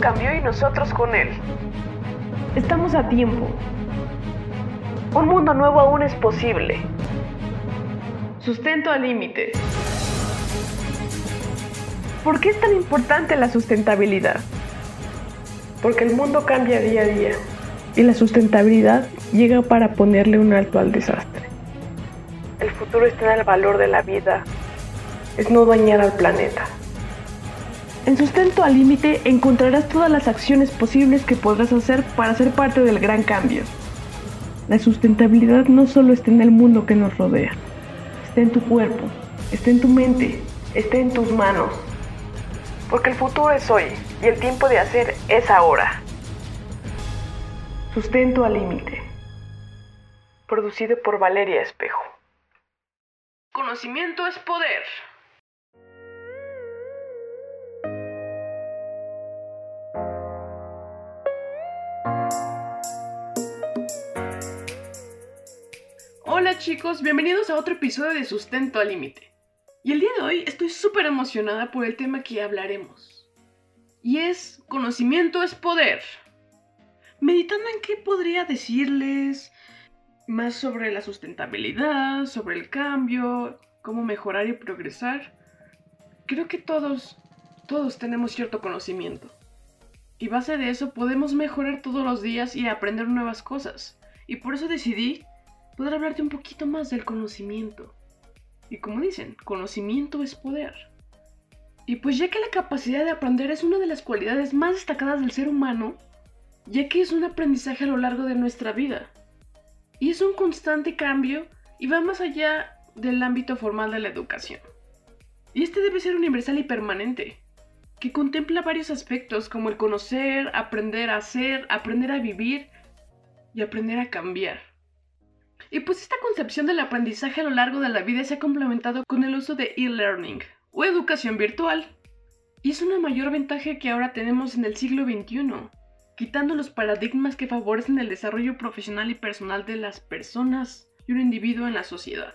cambió y nosotros con él. Estamos a tiempo. Un mundo nuevo aún es posible. Sustento al límite. ¿Por qué es tan importante la sustentabilidad? Porque el mundo cambia día a día y la sustentabilidad llega para ponerle un alto al desastre. El futuro está en el valor de la vida, es no dañar al planeta. En Sustento al Límite encontrarás todas las acciones posibles que podrás hacer para ser parte del gran cambio. La sustentabilidad no solo está en el mundo que nos rodea, está en tu cuerpo, está en tu mente, está en tus manos. Porque el futuro es hoy y el tiempo de hacer es ahora. Sustento al límite. Producido por Valeria Espejo. Conocimiento es poder. Chicos, bienvenidos a otro episodio de Sustento al Límite. Y el día de hoy estoy súper emocionada por el tema que hablaremos. Y es conocimiento es poder meditando en qué podría decirles más sobre la sustentabilidad, sobre el cambio, cómo mejorar y progresar, creo que todos, todos tenemos cierto conocimiento. Y base de eso podemos mejorar todos los días y aprender nuevas cosas. Y por eso decidí poder hablarte un poquito más del conocimiento. Y como dicen, conocimiento es poder. Y pues ya que la capacidad de aprender es una de las cualidades más destacadas del ser humano, ya que es un aprendizaje a lo largo de nuestra vida. Y es un constante cambio y va más allá del ámbito formal de la educación. Y este debe ser universal y permanente, que contempla varios aspectos como el conocer, aprender a hacer, aprender a vivir y aprender a cambiar. Y pues esta concepción del aprendizaje a lo largo de la vida se ha complementado con el uso de e-learning o educación virtual. Y es una mayor ventaja que ahora tenemos en el siglo XXI, quitando los paradigmas que favorecen el desarrollo profesional y personal de las personas y un individuo en la sociedad.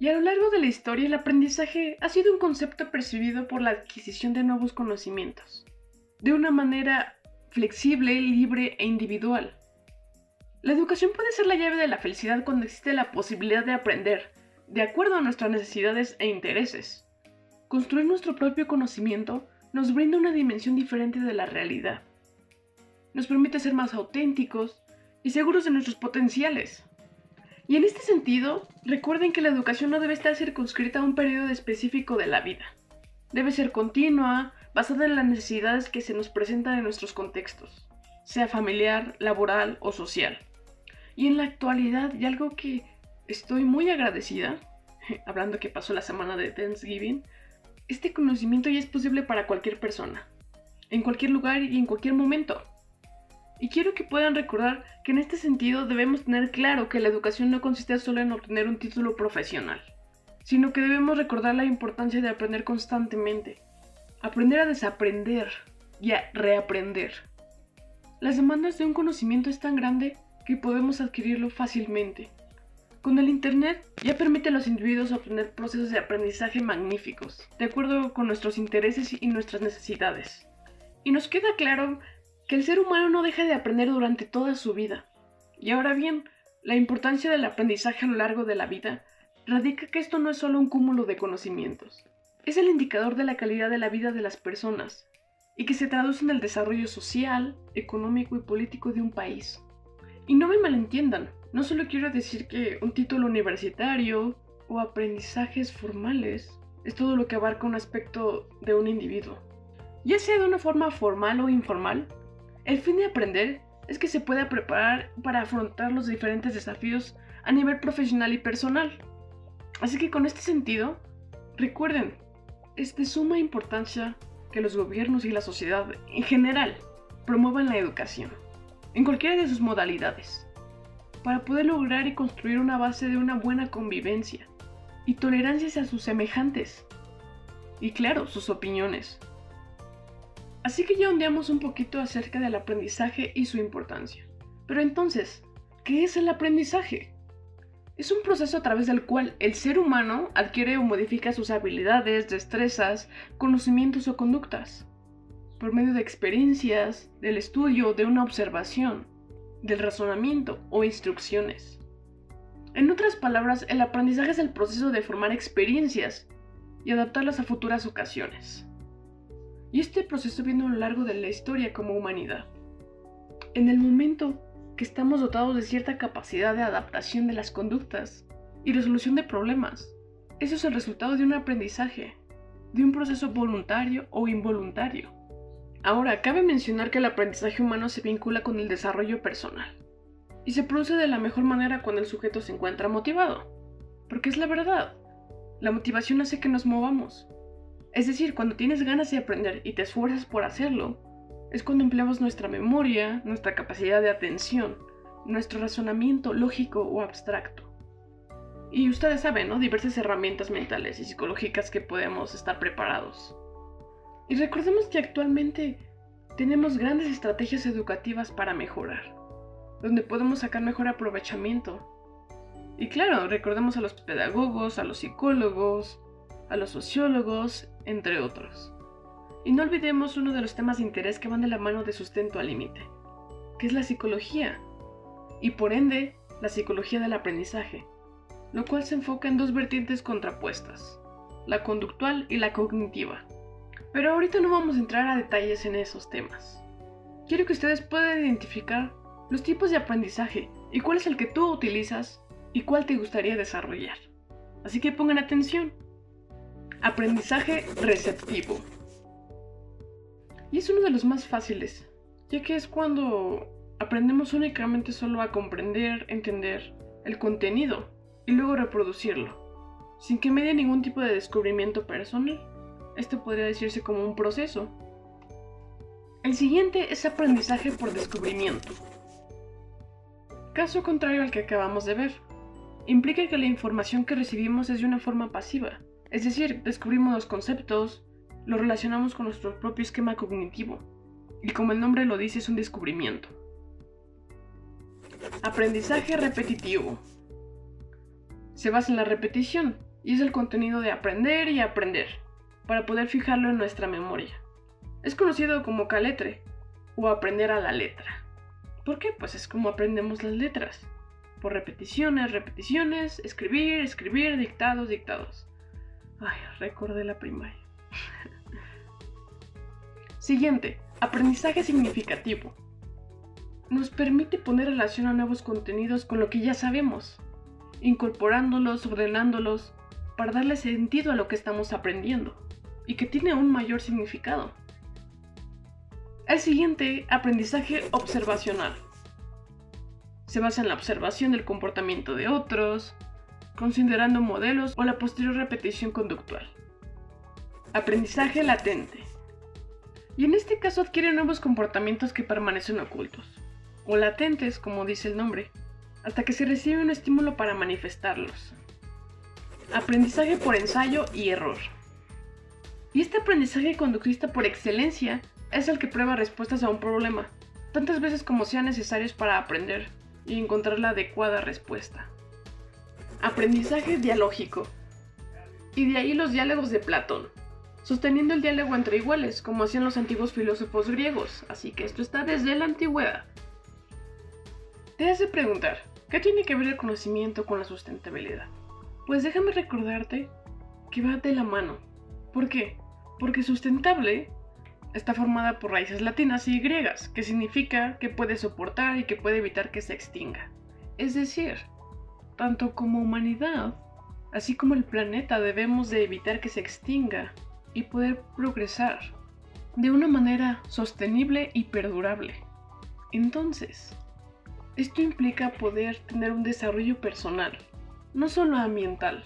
Y a lo largo de la historia el aprendizaje ha sido un concepto percibido por la adquisición de nuevos conocimientos, de una manera flexible, libre e individual. La educación puede ser la llave de la felicidad cuando existe la posibilidad de aprender, de acuerdo a nuestras necesidades e intereses. Construir nuestro propio conocimiento nos brinda una dimensión diferente de la realidad nos permite ser más auténticos y seguros de nuestros potenciales. Y en este sentido, recuerden que la educación no debe estar circunscrita a un periodo específico de la vida. Debe ser continua, basada en las necesidades que se nos presentan en nuestros contextos, sea familiar, laboral o social. Y en la actualidad, y algo que estoy muy agradecida, hablando que pasó la semana de Thanksgiving, este conocimiento ya es posible para cualquier persona, en cualquier lugar y en cualquier momento. Y quiero que puedan recordar que en este sentido debemos tener claro que la educación no consiste solo en obtener un título profesional, sino que debemos recordar la importancia de aprender constantemente, aprender a desaprender y a reaprender. Las demandas de un conocimiento es tan grande que podemos adquirirlo fácilmente. Con el Internet ya permite a los individuos obtener procesos de aprendizaje magníficos, de acuerdo con nuestros intereses y nuestras necesidades. Y nos queda claro que el ser humano no deja de aprender durante toda su vida. Y ahora bien, la importancia del aprendizaje a lo largo de la vida radica que esto no es solo un cúmulo de conocimientos, es el indicador de la calidad de la vida de las personas y que se traduce en el desarrollo social, económico y político de un país. Y no me malentiendan, no solo quiero decir que un título universitario o aprendizajes formales es todo lo que abarca un aspecto de un individuo. Ya sea de una forma formal o informal, el fin de aprender es que se pueda preparar para afrontar los diferentes desafíos a nivel profesional y personal. Así que con este sentido, recuerden, es de suma importancia que los gobiernos y la sociedad en general promuevan la educación, en cualquiera de sus modalidades, para poder lograr y construir una base de una buena convivencia y tolerancia hacia sus semejantes, y claro, sus opiniones, Así que ya ondeamos un poquito acerca del aprendizaje y su importancia. Pero entonces, ¿qué es el aprendizaje? Es un proceso a través del cual el ser humano adquiere o modifica sus habilidades, destrezas, conocimientos o conductas. Por medio de experiencias, del estudio, de una observación, del razonamiento o instrucciones. En otras palabras, el aprendizaje es el proceso de formar experiencias y adaptarlas a futuras ocasiones. Y este proceso viene a lo largo de la historia como humanidad. En el momento que estamos dotados de cierta capacidad de adaptación de las conductas y resolución de problemas, eso es el resultado de un aprendizaje, de un proceso voluntario o involuntario. Ahora, cabe mencionar que el aprendizaje humano se vincula con el desarrollo personal y se produce de la mejor manera cuando el sujeto se encuentra motivado, porque es la verdad. La motivación hace que nos movamos. Es decir, cuando tienes ganas de aprender y te esfuerzas por hacerlo, es cuando empleamos nuestra memoria, nuestra capacidad de atención, nuestro razonamiento lógico o abstracto. Y ustedes saben, ¿no? Diversas herramientas mentales y psicológicas que podemos estar preparados. Y recordemos que actualmente tenemos grandes estrategias educativas para mejorar, donde podemos sacar mejor aprovechamiento. Y claro, recordemos a los pedagogos, a los psicólogos, a los sociólogos, entre otros. Y no olvidemos uno de los temas de interés que van de la mano de sustento al límite, que es la psicología, y por ende, la psicología del aprendizaje lo cual se enfoca en dos vertientes contrapuestas, la conductual y la cognitiva. Pero ahorita no vamos a entrar a detalles en esos temas. Quiero que ustedes puedan identificar los tipos de aprendizaje y cuál es el que tú utilizas y cuál te gustaría desarrollar. Así que pongan atención. Aprendizaje receptivo. Y es uno de los más fáciles, ya que es cuando aprendemos únicamente solo a comprender, entender el contenido y luego reproducirlo, sin que medie ningún tipo de descubrimiento personal. Esto podría decirse como un proceso. El siguiente es aprendizaje por descubrimiento. Caso contrario al que acabamos de ver, implica que la información que recibimos es de una forma pasiva, es decir, descubrimos los conceptos, los relacionamos con nuestro propio esquema cognitivo, y como el nombre lo dice es un descubrimiento. Aprendizaje repetitivo se basa en la repetición y es el contenido de aprender y aprender, para poder fijarlo en nuestra memoria. Es conocido como caletre o aprender a la letra. ¿Por qué? Pues es como aprendemos las letras. Por repeticiones, repeticiones, escribir, escribir, dictados, dictados. Ay, recordé la primaria. Siguiente, aprendizaje significativo. Nos permite poner relación a nuevos contenidos con lo que ya sabemos incorporándolos, ordenándolos, para darle sentido a lo que estamos aprendiendo y que tiene un mayor significado. El siguiente, aprendizaje observacional. Se basa en la observación del comportamiento de otros, considerando modelos o la posterior repetición conductual. Aprendizaje latente. Y en este caso adquiere nuevos comportamientos que permanecen ocultos, o latentes como dice el nombre, hasta que se recibe un estímulo para manifestarlos. Aprendizaje por ensayo y error. Y este aprendizaje conductista por excelencia es el que prueba respuestas a un problema, tantas veces como sean necesarios para aprender y encontrar la adecuada respuesta. Aprendizaje dialógico. Y de ahí los diálogos de Platón, sosteniendo el diálogo entre iguales, como hacían los antiguos filósofos griegos, así que esto está desde la antigüedad. Te hace preguntar, ¿qué tiene que ver el conocimiento con la sustentabilidad? Pues déjame recordarte que va de la mano. ¿Por qué? Porque sustentable está formada por raíces latinas y griegas, que significa que puede soportar y que puede evitar que se extinga. Es decir, tanto como humanidad, así como el planeta debemos de evitar que se extinga y poder progresar de una manera sostenible y perdurable. Entonces, esto implica poder tener un desarrollo personal, no solo ambiental.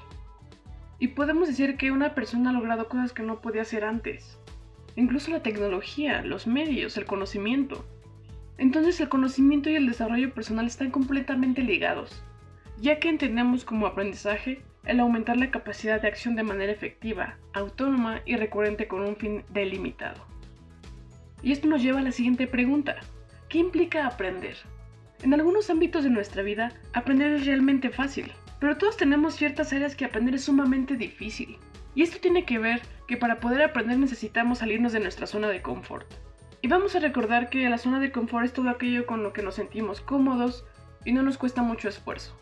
Y podemos decir que una persona ha logrado cosas que no podía hacer antes. Incluso la tecnología, los medios, el conocimiento. Entonces el conocimiento y el desarrollo personal están completamente ligados, ya que entendemos como aprendizaje el aumentar la capacidad de acción de manera efectiva, autónoma y recurrente con un fin delimitado. Y esto nos lleva a la siguiente pregunta. ¿Qué implica aprender? En algunos ámbitos de nuestra vida, aprender es realmente fácil, pero todos tenemos ciertas áreas que aprender es sumamente difícil. Y esto tiene que ver que para poder aprender necesitamos salirnos de nuestra zona de confort. Y vamos a recordar que la zona de confort es todo aquello con lo que nos sentimos cómodos y no nos cuesta mucho esfuerzo.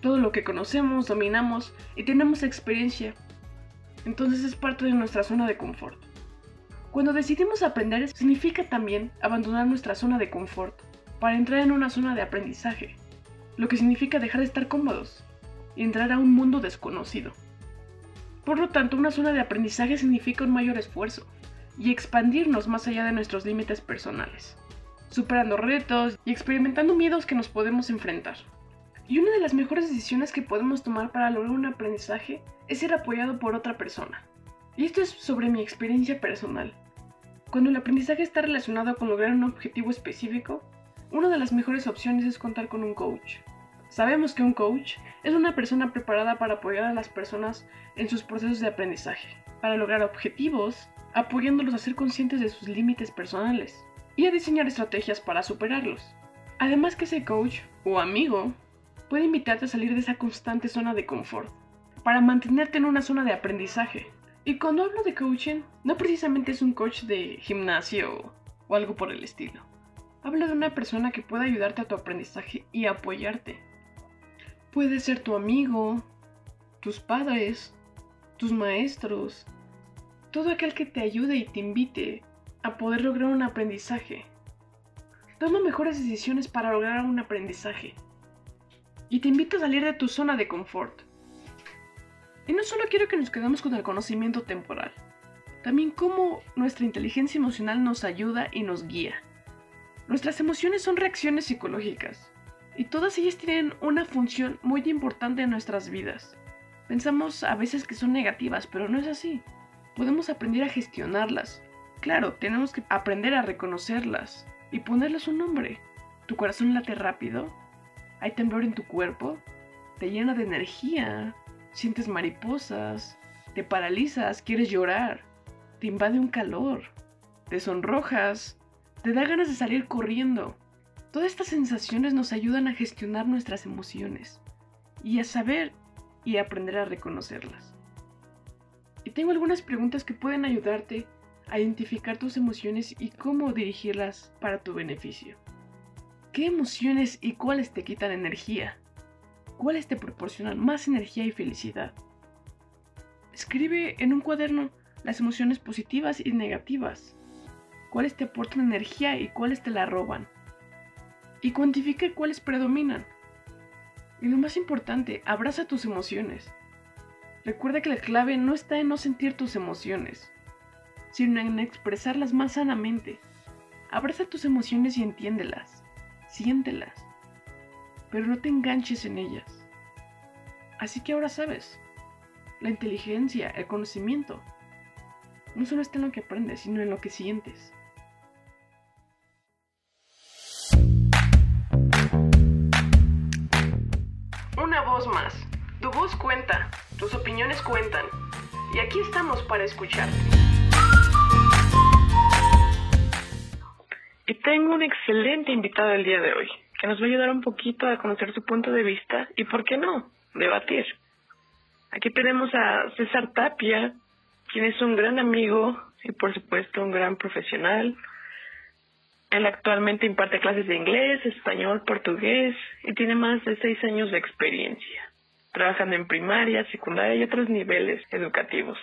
Todo lo que conocemos, dominamos y tenemos experiencia. Entonces es parte de nuestra zona de confort. Cuando decidimos aprender significa también abandonar nuestra zona de confort para entrar en una zona de aprendizaje, lo que significa dejar de estar cómodos entrar a un mundo desconocido. Por lo tanto, una zona de aprendizaje significa un mayor esfuerzo y expandirnos más allá de nuestros límites personales, superando retos y experimentando miedos que nos podemos enfrentar. Y una de las mejores decisiones que podemos tomar para lograr un aprendizaje es ser apoyado por otra persona. Y esto es sobre mi experiencia personal. Cuando el aprendizaje está relacionado con lograr un objetivo específico, una de las mejores opciones es contar con un coach. Sabemos que un coach es una persona preparada para apoyar a las personas en sus procesos de aprendizaje, para lograr objetivos, apoyándolos a ser conscientes de sus límites personales y a diseñar estrategias para superarlos. Además que ese coach o amigo puede invitarte a salir de esa constante zona de confort, para mantenerte en una zona de aprendizaje. Y cuando hablo de coaching, no precisamente es un coach de gimnasio o algo por el estilo. Hablo de una persona que pueda ayudarte a tu aprendizaje y apoyarte Puede ser tu amigo, tus padres, tus maestros, todo aquel que te ayude y te invite a poder lograr un aprendizaje. Toma mejores decisiones para lograr un aprendizaje. Y te invito a salir de tu zona de confort. Y no solo quiero que nos quedemos con el conocimiento temporal, también cómo nuestra inteligencia emocional nos ayuda y nos guía. Nuestras emociones son reacciones psicológicas y todas ellas tienen una función muy importante en nuestras vidas. Pensamos a veces que son negativas, pero no es así. Podemos aprender a gestionarlas. Claro, tenemos que aprender a reconocerlas y ponerles un nombre. ¿Tu corazón late rápido? ¿Hay temblor en tu cuerpo? ¿Te llena de energía? ¿Sientes mariposas? ¿Te paralizas? ¿Quieres llorar? ¿Te invade un calor? ¿Te sonrojas? ¿Te da ganas de salir corriendo? Todas estas sensaciones nos ayudan a gestionar nuestras emociones y a saber y aprender a reconocerlas. Y tengo algunas preguntas que pueden ayudarte a identificar tus emociones y cómo dirigirlas para tu beneficio. ¿Qué emociones y cuáles te quitan energía? ¿Cuáles te proporcionan más energía y felicidad? Escribe en un cuaderno las emociones positivas y negativas. ¿Cuáles te aportan energía y cuáles te la roban? Y cuantifique cuáles predominan. Y lo más importante, abraza tus emociones. Recuerda que la clave no está en no sentir tus emociones, sino en expresarlas más sanamente. Abraza tus emociones y entiéndelas, siéntelas, pero no te enganches en ellas. Así que ahora sabes, la inteligencia, el conocimiento, no solo está en lo que aprendes, sino en lo que sientes. Más. Tu voz cuenta, tus opiniones cuentan. Y aquí estamos para escucharte. Y tengo un excelente invitado el día de hoy, que nos va a ayudar un poquito a conocer su punto de vista y, ¿por qué no?, debatir. Aquí tenemos a César Tapia, quien es un gran amigo y, por supuesto, un gran profesional él actualmente imparte clases de inglés, español, portugués y tiene más de seis años de experiencia, trabajando en primaria, secundaria y otros niveles educativos.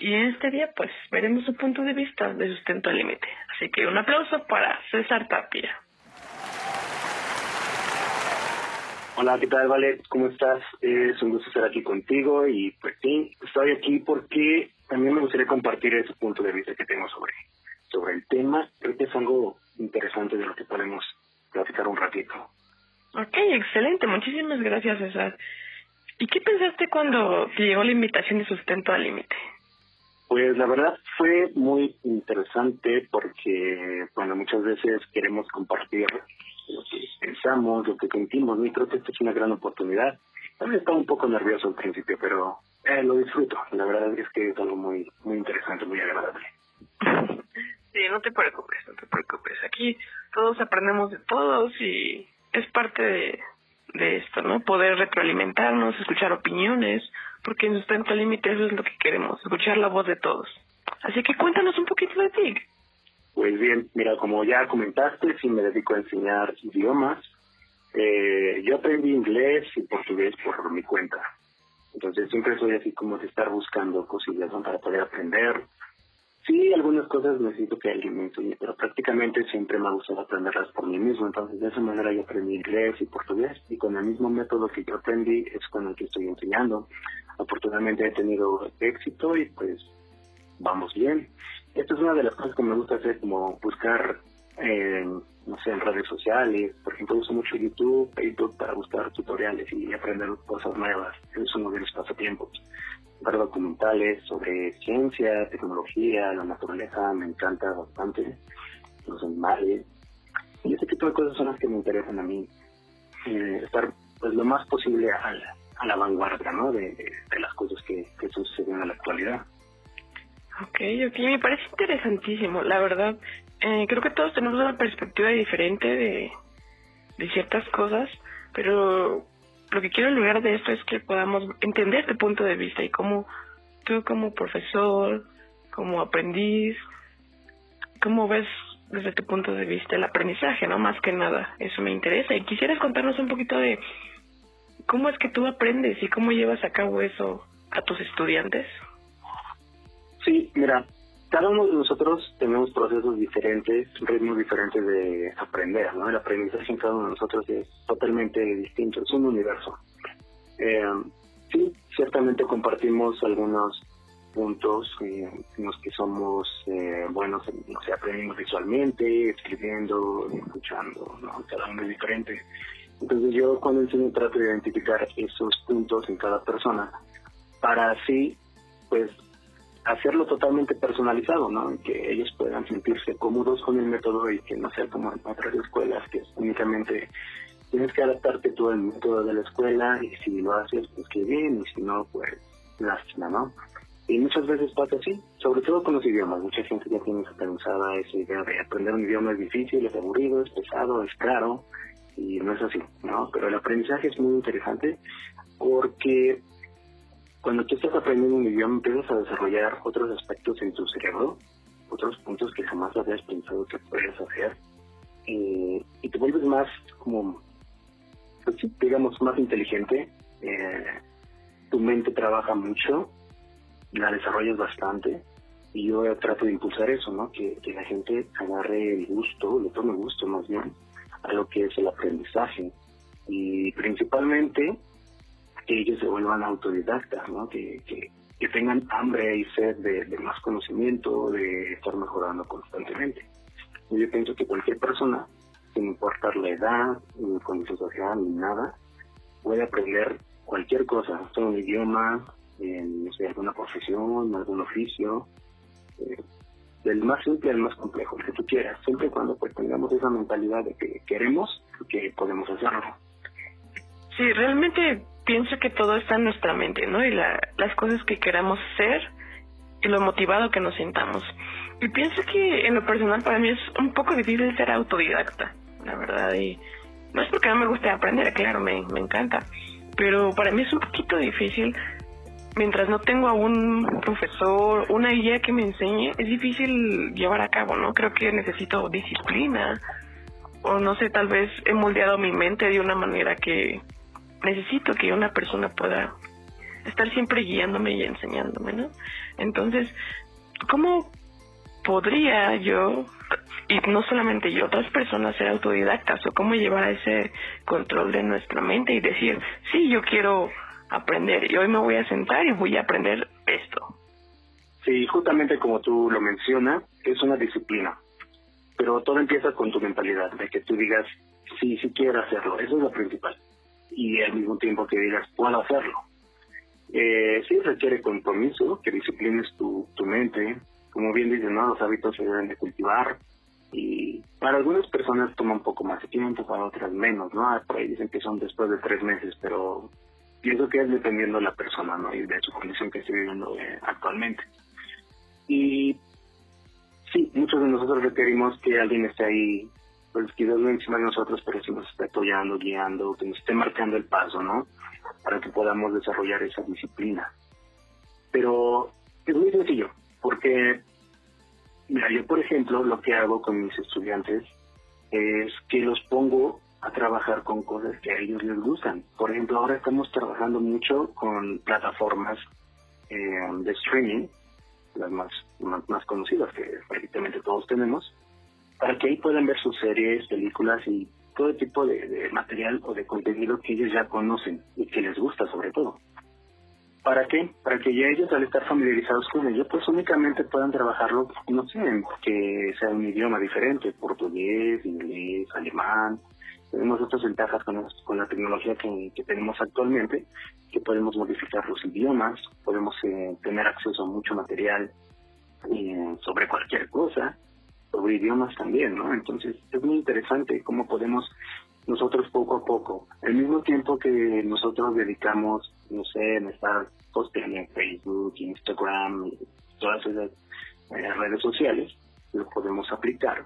Y en este día, pues, veremos su punto de vista de sustento al límite. Así que un aplauso para César Tapia. Hola, ¿qué tal, Vale? ¿Cómo estás? Es un gusto estar aquí contigo y, pues sí, estoy aquí porque también me gustaría compartir ese punto de vista que tengo sobre, sobre el tema. Creo que es algo interesante de lo que podemos platicar un ratito. Ok, excelente. Muchísimas gracias, César. ¿Y qué pensaste cuando te llegó la invitación de Sustento al Límite? Pues la verdad fue muy interesante porque, bueno, muchas veces queremos compartir lo que pensamos, lo que sentimos, y creo que esta es una gran oportunidad. También estaba un poco nervioso al principio, pero eh, lo disfruto. La verdad es que es algo muy, muy interesante, muy agradable. Sí, no te preocupes, no te preocupes. Aquí todos aprendemos de todos y es parte de, esto, ¿no? Poder retroalimentarnos, escuchar opiniones, porque en Sustento Límite eso es lo que queremos, escuchar la voz de todos. Así que cuéntanos un poquito de ti. Pues bien, mira, como ya comentaste, sí me dedico a enseñar idiomas. Eh, yo aprendí inglés y portugués por mi cuenta. Entonces siempre soy así como de estar buscando cosillas para poder aprender. Cosas necesito que alguien me enseñe, pero prácticamente siempre me ha gustado aprenderlas por mí mismo. Entonces de esa manera yo aprendí inglés y portugués y con el mismo método que yo aprendí es con el que estoy enseñando. Afortunadamente he tenido éxito y pues vamos bien. Esto es una de las cosas que me gusta hacer, como buscar en no sé, en redes sociales. Por ejemplo, uso mucho YouTube, Facebook para buscar tutoriales y aprender cosas nuevas. Es uno de mis pasatiempos. Ver documentales sobre ciencia, tecnología, la naturaleza, me encanta bastante. Los animales. Y ese tipo de cosas son las que me interesan a mí. Eh, estar pues lo más posible a la, a la vanguardia, ¿no? De, las cosas que, que suceden en la actualidad. Ok, ok, me parece interesantísimo. La verdad, eh, creo que todos tenemos una perspectiva diferente de, de ciertas cosas, pero lo que quiero lograr de esto es que podamos entender tu punto de vista y cómo tú como profesor, como aprendiz, cómo ves desde tu punto de vista el aprendizaje, ¿no? Más que nada, eso me interesa. Y quisieras contarnos un poquito de cómo es que tú aprendes y cómo llevas a cabo eso a tus estudiantes. Sí, mira, cada uno de nosotros tenemos procesos diferentes, ritmos diferentes de aprender, ¿no? El aprendizaje en cada uno de nosotros es totalmente distinto, es un universo. Eh, sí, ciertamente compartimos algunos puntos eh, en los que somos eh, buenos, no sé, aprendimos visualmente, escribiendo, escuchando, ¿no? Cada uno es diferente. Entonces yo cuando enseño trato de identificar esos puntos en cada persona para así, pues, hacerlo totalmente personalizado, ¿no? Que ellos puedan sentirse cómodos con el método y que no sea como en otras escuelas, que únicamente tienes que adaptarte tú al método de la escuela y si lo haces, pues qué bien, y si no, pues lástima, ¿no? Y muchas veces pasa así, sobre todo con los idiomas. Mucha gente ya tiene pensada esa idea de aprender un idioma es difícil, es aburrido, es pesado, es caro, y no es así, ¿no? Pero el aprendizaje es muy interesante porque cuando tú estás aprendiendo un idioma empiezas a desarrollar otros aspectos en tu cerebro, otros puntos que jamás habías pensado que puedes hacer, y te vuelves más como, pues digamos, más inteligente, eh, tu mente trabaja mucho, la desarrollas bastante, y yo trato de impulsar eso, ¿no? Que, que la gente agarre el gusto, le tome gusto más bien, a lo que es el aprendizaje. Y principalmente que ellos se vuelvan autodidactas, ¿no? que, que, tengan hambre y sed de, más conocimiento, de estar mejorando constantemente. yo pienso que cualquier persona, sin importar la edad, ni condición social, ni nada, puede aprender cualquier cosa, sea un idioma, en, alguna profesión, algún oficio, eh, del más simple al más complejo, el que tú quieras, siempre y cuando pues tengamos esa mentalidad de que queremos, que podemos hacerlo. Sí, realmente pienso que todo está en nuestra mente, ¿no? Y las cosas que queramos hacer y lo motivado que nos sintamos. Y pienso que en lo personal para mí es un poco difícil ser autodidacta, la verdad. Y no es porque no me guste aprender, claro, me, me encanta. Pero para mí es un poquito difícil, mientras no tengo a un profesor, una guía que me enseñe, es difícil llevar a cabo, ¿no? Creo que necesito disciplina. O no sé, tal vez he moldeado mi mente de una manera que necesito que una persona pueda estar siempre guiándome y enseñándome, ¿no? Entonces, ¿cómo podría yo, y no solamente yo, otras personas ser autodidactas o cómo llevar a ese control de nuestra mente y decir, sí, yo quiero aprender y hoy me voy a sentar y voy a aprender esto? Sí, justamente como tú lo mencionas, es una disciplina, pero todo empieza con tu mentalidad, de que tú digas, sí, sí quiero hacerlo, eso es lo principal y al mismo tiempo que digas, puedo hacerlo. Eh, sí requiere compromiso, que disciplines tu, tu mente. Como bien dicen, ¿no? los hábitos se deben de cultivar y para algunas personas toma un poco más de tiempo, para otras menos, ¿no? Ah, por ahí dicen que son después de tres meses, pero pienso que es dependiendo de la persona, ¿no? Y de su condición que esté viviendo eh, actualmente. Y sí, muchos de nosotros requerimos que alguien esté ahí pues quizás encima de nosotros, pero sí nos esté apoyando, guiando, que nos esté marcando el paso, ¿no? para que podamos desarrollar esa disciplina. Pero es muy sencillo, porque, mira, yo por ejemplo lo que hago con mis estudiantes es que los pongo a trabajar con cosas que a ellos les gustan. Por ejemplo, ahora estamos trabajando mucho con plataformas eh, de streaming, las más, más, conocidas que prácticamente todos tenemos, para que ahí puedan ver sus series, películas y todo tipo de material o de contenido que ellos ya conocen y que les gusta sobre todo. ¿Para qué? Para que ya ellos al estar familiarizados con ello, pues únicamente puedan trabajarlo, no sé, que sea un idioma diferente, portugués, inglés, alemán. Tenemos otras ventajas con, la tecnología que, tenemos actualmente, que podemos modificar los idiomas, podemos eh, tener acceso a mucho material eh, sobre cualquier cosa, sobre idiomas también, ¿no? Entonces es muy interesante cómo podemos nosotros poco a poco, al mismo tiempo que nosotros dedicamos, no sé, en estar posteando en Facebook, Instagram, todas esas eh, redes sociales, lo podemos aplicar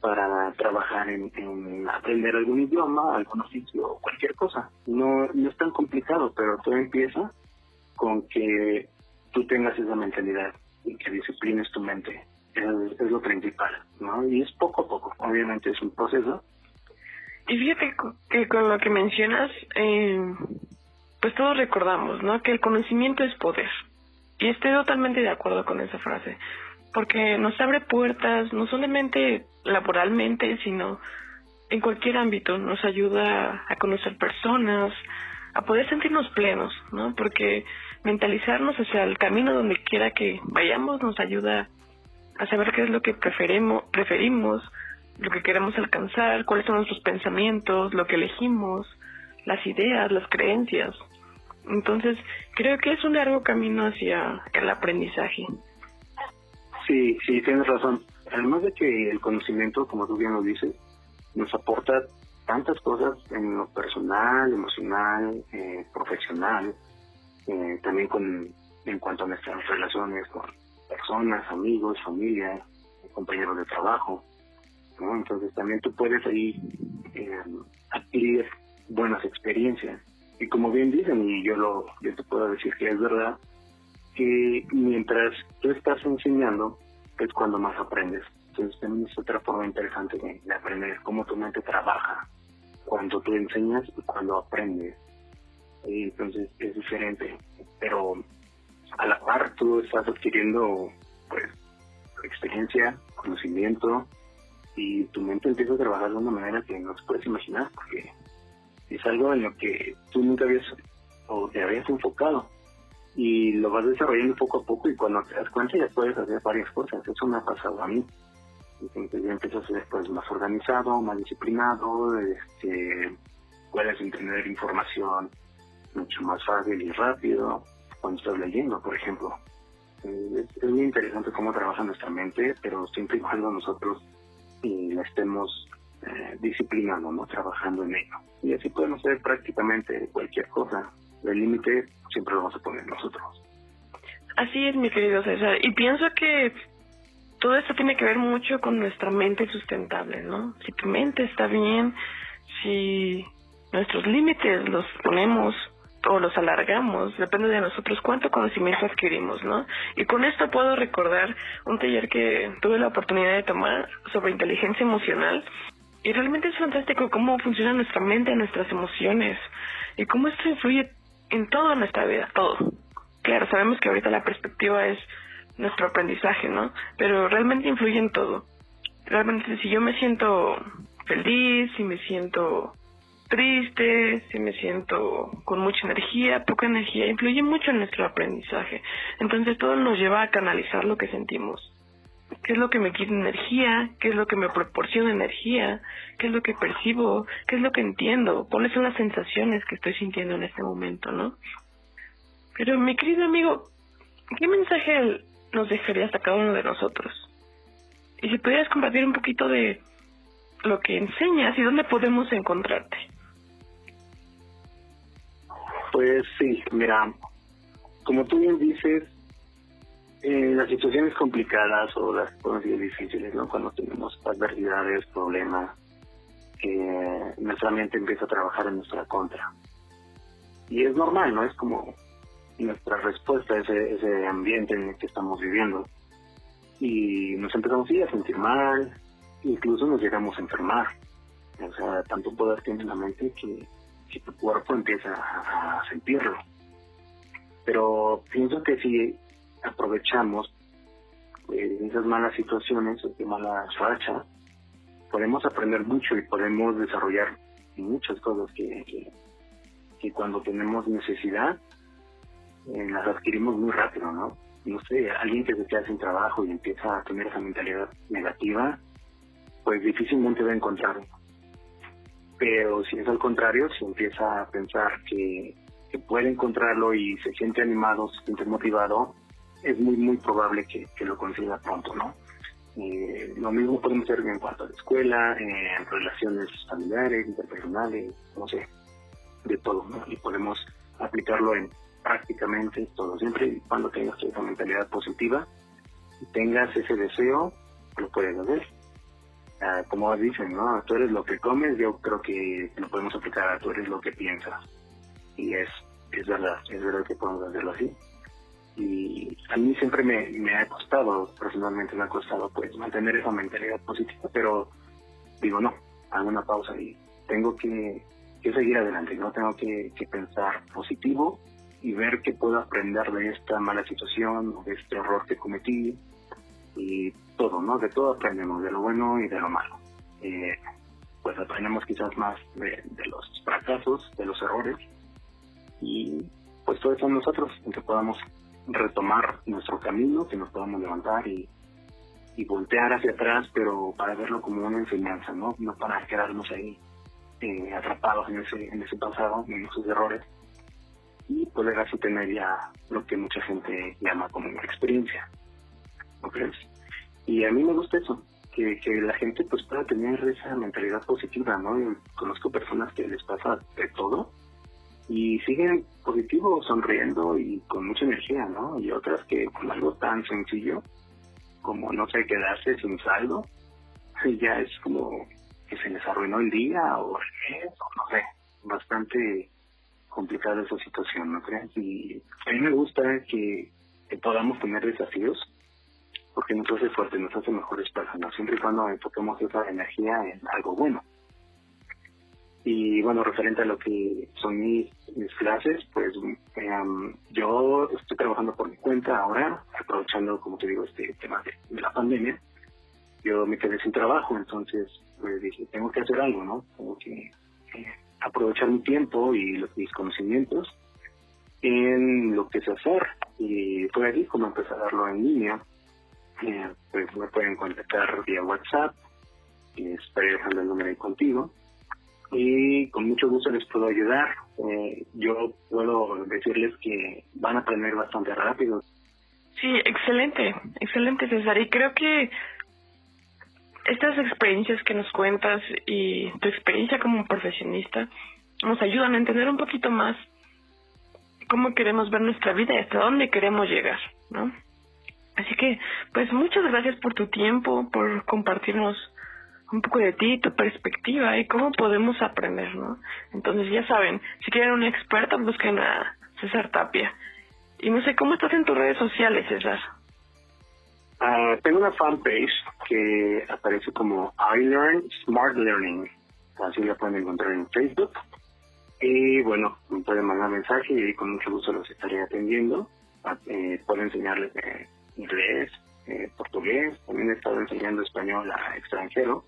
para trabajar en, aprender algún idioma, algún oficio, cualquier cosa. No, no es tan complicado, pero todo empieza con que tú tengas esa mentalidad y que disciplines tu mente. Es, es lo principal, ¿no? Y es poco a poco. Obviamente es un proceso, y fíjate que con lo que mencionas, eh, pues todos recordamos, ¿no? Que el conocimiento es poder. Y estoy totalmente de acuerdo con esa frase, porque nos abre puertas, no solamente laboralmente, sino en cualquier ámbito. Nos ayuda a conocer personas, a poder sentirnos plenos, ¿no? Porque mentalizarnos hacia el camino donde quiera que vayamos nos ayuda a saber qué es lo que preferimos, preferimos lo que queremos alcanzar, cuáles son nuestros pensamientos, lo que elegimos, las ideas, las creencias. Entonces, creo que es un largo camino hacia el aprendizaje. Sí, sí, tienes razón. Además de que el conocimiento, como tú bien lo dices, nos aporta tantas cosas en lo personal, emocional, eh, profesional, eh, también con en cuanto a nuestras relaciones con personas, amigos, familia, compañeros de trabajo. Entonces también tú puedes ahí eh, adquirir buenas experiencias. Y como bien dicen, y yo, lo, yo te puedo decir que es verdad, que mientras tú estás enseñando es cuando más aprendes. Entonces también es otra forma interesante de, aprender, cómo tu mente trabaja cuando tú enseñas y cuando aprendes. Entonces es diferente, pero a la par tú estás adquiriendo pues experiencia, conocimiento, y tu mente empieza a trabajar de una manera que no puedes imaginar, porque es algo en lo que tú nunca habías o te habías enfocado y lo vas desarrollando poco a poco y cuando te das cuenta ya puedes hacer varias cosas. Eso me ha pasado a mí. Entonces ya empiezas a ser pues, más organizado, más disciplinado, este, puedes entender información mucho más fácil y rápido cuando estás leyendo, por ejemplo. Es, es muy interesante cómo trabaja nuestra mente, pero siempre y cuando nosotros y la estemos eh, disciplinando, ¿no? Trabajando en ello. Y así podemos hacer prácticamente cualquier cosa. El límite siempre lo vamos a poner nosotros. Así es, mi querido César. Y pienso que todo esto tiene que ver mucho con nuestra mente sustentable, ¿no? Si tu mente está bien, si nuestros límites los ponemos o los alargamos, depende de nosotros cuánto conocimiento adquirimos, ¿no? Y con esto puedo recordar un taller que tuve la oportunidad de tomar sobre inteligencia emocional y realmente es fantástico cómo funciona nuestra mente, nuestras emociones y cómo esto influye en toda nuestra vida, todo. Claro, sabemos que ahorita la perspectiva es nuestro aprendizaje, ¿no? Pero realmente influye en todo. Realmente si yo me siento feliz, si me siento triste, si me siento con mucha energía, poca energía, influye mucho en nuestro aprendizaje. Entonces todo nos lleva a canalizar lo que sentimos. ¿Qué es lo que me quita energía? ¿Qué es lo que me proporciona energía? ¿Qué es lo que percibo? ¿Qué es lo que entiendo? ¿Cuáles son las sensaciones que estoy sintiendo en este momento, no? Pero mi querido amigo, ¿qué mensaje nos dejarías a cada uno de nosotros? Y si pudieras compartir un poquito de lo que enseñas y dónde podemos encontrarte. Pues sí, mira, como tú bien dices, eh, las situaciones complicadas o las cosas difíciles, ¿no? Cuando tenemos adversidades, problemas, que nuestra mente empieza a trabajar en nuestra contra. Y es normal, ¿no? Es como nuestra respuesta a ese, ese ambiente en el que estamos viviendo. Y nos empezamos a sentir mal, incluso nos llegamos a enfermar. O sea, tanto poder tiene la mente que, que tu cuerpo empieza a, sentirlo. Pero pienso que si aprovechamos eh, esas malas situaciones, esas malas rachas, podemos aprender mucho y podemos desarrollar muchas cosas que, que, cuando tenemos necesidad eh, las adquirimos muy rápido, ¿no? No sé, alguien que se queda sin trabajo y empieza a tener esa mentalidad negativa, pues difícilmente va a encontrarlo. Pero si es al contrario, si empieza a pensar que, puede encontrarlo y se siente animado, se siente motivado, es muy, muy probable que, lo consiga pronto, ¿no? Eh, lo mismo podemos hacer en cuanto a la escuela, en relaciones familiares, interpersonales, no sé, de todo, ¿no? Y podemos aplicarlo en prácticamente todo. Siempre y cuando tengas esa mentalidad positiva y tengas ese deseo, lo puedes hacer. Ah, como dicen, ¿no? Tú eres lo que comes, yo creo que lo podemos aplicar a tú eres lo que piensas. Y es, es verdad, es verdad que podemos hacerlo así. Y a mí siempre me, me ha costado, personalmente me ha costado, pues, mantener esa mentalidad positiva, pero digo, no, hago una pausa y tengo que, que seguir adelante, ¿no? Tengo que, que pensar positivo y ver qué puedo aprender de esta mala situación o de este error que cometí y todo, ¿no? De todo aprendemos, de lo bueno y de lo malo. Eh, pues aprendemos quizás más de, los fracasos, de los errores y pues todo eso nosotros, en que podamos retomar nuestro camino, que nos podamos levantar y, y voltear hacia atrás, pero para verlo como una enseñanza, ¿no? No para quedarnos ahí eh, atrapados en ese, en ese pasado, en esos errores, y poder así tener ya lo que mucha gente llama como una experiencia. ¿No crees? Y a mí me gusta eso, que, que la gente pues pueda tener esa mentalidad positiva, ¿no? conozco personas que les pasa de todo y siguen positivo, sonriendo y con mucha energía, ¿no? Y otras que con algo tan sencillo como, no sé, quedarse sin saldo, ya es como que se les arruinó el día o el o no sé, bastante complicada esa situación, ¿no crees? Y a mí me gusta que, podamos tener desafíos porque nos hace fuertes, nos hace mejores personas, siempre y cuando enfoquemos esa energía en algo bueno. Y bueno, referente a lo que son mis, mis clases, pues em, yo estoy trabajando por mi cuenta ahora, aprovechando, como te digo, este tema de, la pandemia. Yo me quedé sin trabajo, entonces pues dije, tengo que hacer algo, ¿no? Tengo que eh, aprovechar mi tiempo y los, mis conocimientos en lo que sé hacer. Y fue allí como empecé a darlo en línea. Eh, pues me pueden contactar vía WhatsApp, y estoy dejando el número contigo. Y con mucho gusto les puedo ayudar. Eh, yo puedo decirles que van a aprender bastante rápido. Sí, excelente, excelente César. Y creo que estas experiencias que nos cuentas y tu experiencia como profesionista nos ayudan a entender un poquito más cómo queremos ver nuestra vida y hasta dónde queremos llegar, ¿no? Así que, pues muchas gracias por tu tiempo, por compartirnos un poco de ti, tu perspectiva y cómo podemos aprender, ¿no? Entonces ya saben, si quieren un experto, busquen a César Tapia. Y no sé, ¿cómo estás en tus redes sociales, César? Uh, tengo una fanpage que aparece como iLearn Smart Learning. Así la pueden encontrar en Facebook. Y bueno, me pueden mandar mensaje y con mucho gusto los estaré atendiendo. Ah, eh, puedo enseñarles eh, inglés, eh, portugués. También he estado enseñando español a extranjero.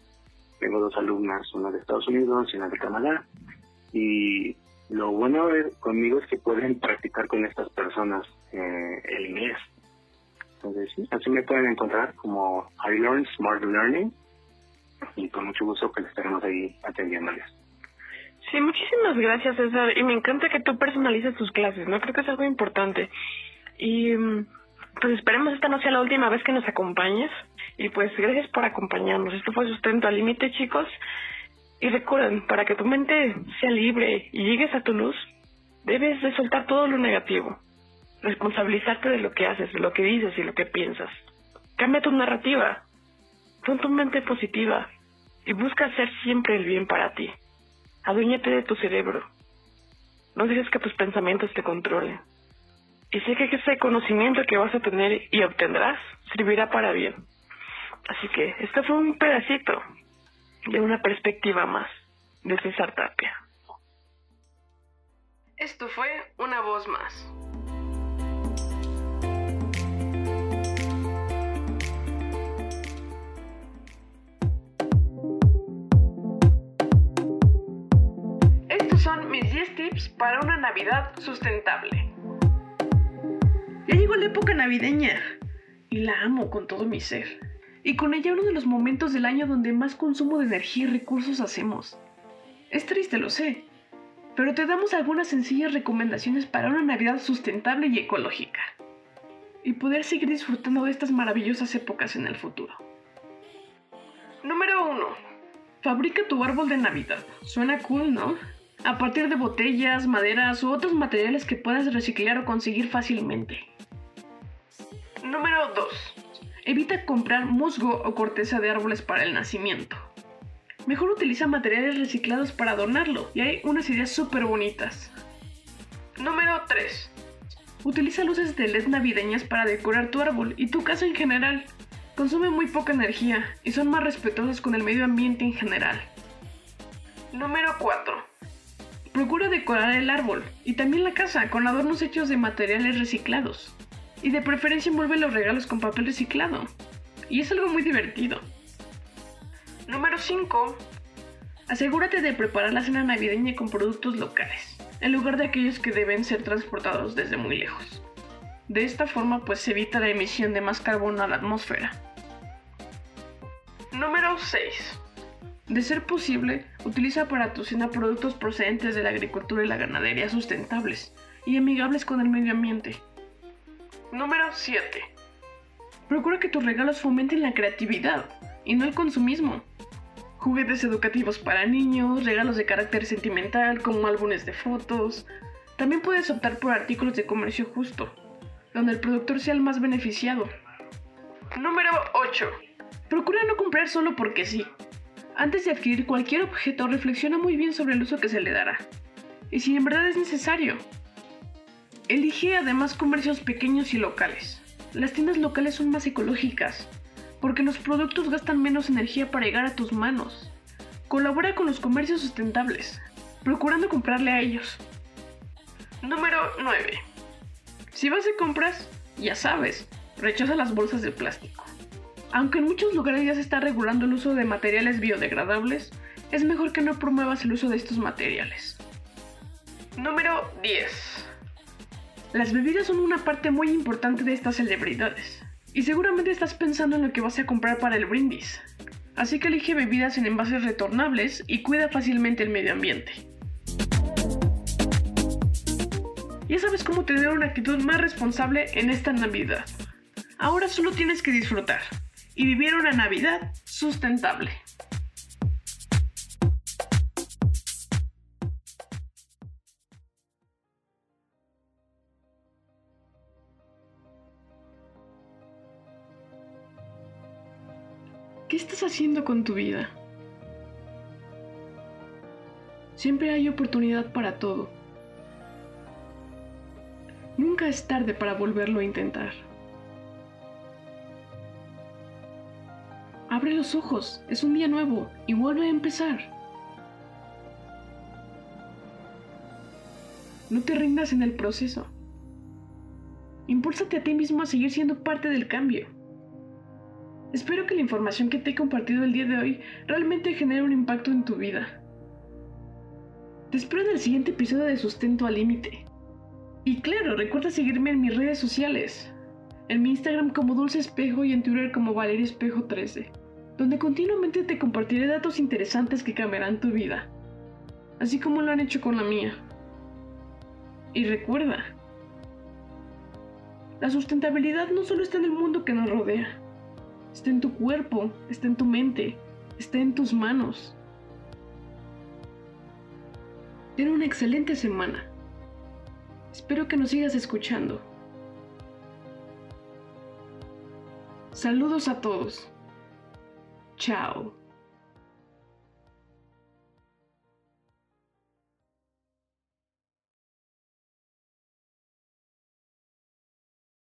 Tengo dos alumnas, una de Estados Unidos y una de Canadá. Y lo bueno conmigo es que pueden practicar con estas personas eh, el inglés entonces, sí, así me pueden encontrar como iLearn Smart Learning y con mucho gusto que pues, estaremos ahí atendiéndoles. Sí, muchísimas gracias, César. Y me encanta que tú personalices tus clases, ¿no? Creo que es algo importante. Y mm, pues esperemos esta no sea la última vez que nos acompañes. Y pues gracias por acompañarnos. Esto fue Sustento al Límite, chicos. Y recuerden, para que tu mente sea libre y llegues a tu luz, debes de soltar todo lo negativo responsabilizarte de lo que haces, de lo que dices y lo que piensas. Cambia tu narrativa, pon tu mente positiva y busca hacer siempre el bien para ti. Aduéñate de tu cerebro. No dejes que tus pensamientos te controlen. Y sé que ese conocimiento que vas a tener y obtendrás servirá para bien. Así que este fue un pedacito de una perspectiva más de César Tapia. Esto fue una voz más. Estos son mis 10 tips para una Navidad sustentable. Ya llegó la época navideña y la amo con todo mi ser. Y con ella uno de los momentos del año donde más consumo de energía y recursos hacemos. Es triste, lo sé, pero te damos algunas sencillas recomendaciones para una Navidad sustentable y ecológica. Y poder seguir disfrutando de estas maravillosas épocas en el futuro. Número 1. Fabrica tu árbol de Navidad. Suena cool, ¿no? A partir de botellas, maderas u otros materiales que puedas reciclar o conseguir fácilmente. Número 2. Evita comprar musgo o corteza de árboles para el nacimiento. Mejor utiliza materiales reciclados para adornarlo y hay unas ideas súper bonitas. Número 3. Utiliza luces de LED navideñas para decorar tu árbol y tu casa en general. Consume muy poca energía y son más respetuosos con el medio ambiente en general. Número 4. Procura decorar el árbol y también la casa con adornos hechos de materiales reciclados. Y de preferencia envuelve los regalos con papel reciclado. Y es algo muy divertido. Número 5. Asegúrate de preparar la cena navideña con productos locales, en lugar de aquellos que deben ser transportados desde muy lejos. De esta forma pues se evita la emisión de más carbono a la atmósfera. Número 6. De ser posible, utiliza para tu cena productos procedentes de la agricultura y la ganadería sustentables y amigables con el medio ambiente. Número 7. Procura que tus regalos fomenten la creatividad y no el consumismo juguetes educativos para niños, regalos de carácter sentimental como álbumes de fotos. También puedes optar por artículos de comercio justo, donde el productor sea el más beneficiado. Número 8. Procura no comprar solo porque sí. Antes de adquirir cualquier objeto, reflexiona muy bien sobre el uso que se le dará. Y si en verdad es necesario. Elige además comercios pequeños y locales. Las tiendas locales son más ecológicas, porque los productos gastan menos energía para llegar a tus manos. Colabora con los comercios sustentables, procurando comprarle a ellos. Número 9. Si vas de compras, ya sabes, rechaza las bolsas de plástico. Aunque en muchos lugares ya se está regulando el uso de materiales biodegradables, es mejor que no promuevas el uso de estos materiales. Número 10. Las bebidas son una parte muy importante de estas celebridades. Y seguramente estás pensando en lo que vas a comprar para el brindis. Así que elige bebidas en envases retornables y cuida fácilmente el medio ambiente. Ya sabes cómo tener una actitud más responsable en esta Navidad. Ahora solo tienes que disfrutar y vivir una Navidad sustentable. Haciendo con tu vida? Siempre hay oportunidad para todo. Nunca es tarde para volverlo a intentar. Abre los ojos, es un día nuevo y vuelve a empezar. No te rindas en el proceso. Impúlsate a ti mismo a seguir siendo parte del cambio. Espero que la información que te he compartido el día de hoy realmente genere un impacto en tu vida. Te espero en el siguiente episodio de Sustento al Límite. Y claro, recuerda seguirme en mis redes sociales. En mi Instagram como Dulce Espejo y en Twitter como Valeria Espejo 13, donde continuamente te compartiré datos interesantes que cambiarán tu vida, así como lo han hecho con la mía. Y recuerda, la sustentabilidad no solo está en el mundo que nos rodea, está en tu cuerpo, está en tu mente, está en tus manos. Ten una excelente semana. Espero que nos sigas escuchando. Saludos a todos. Chao.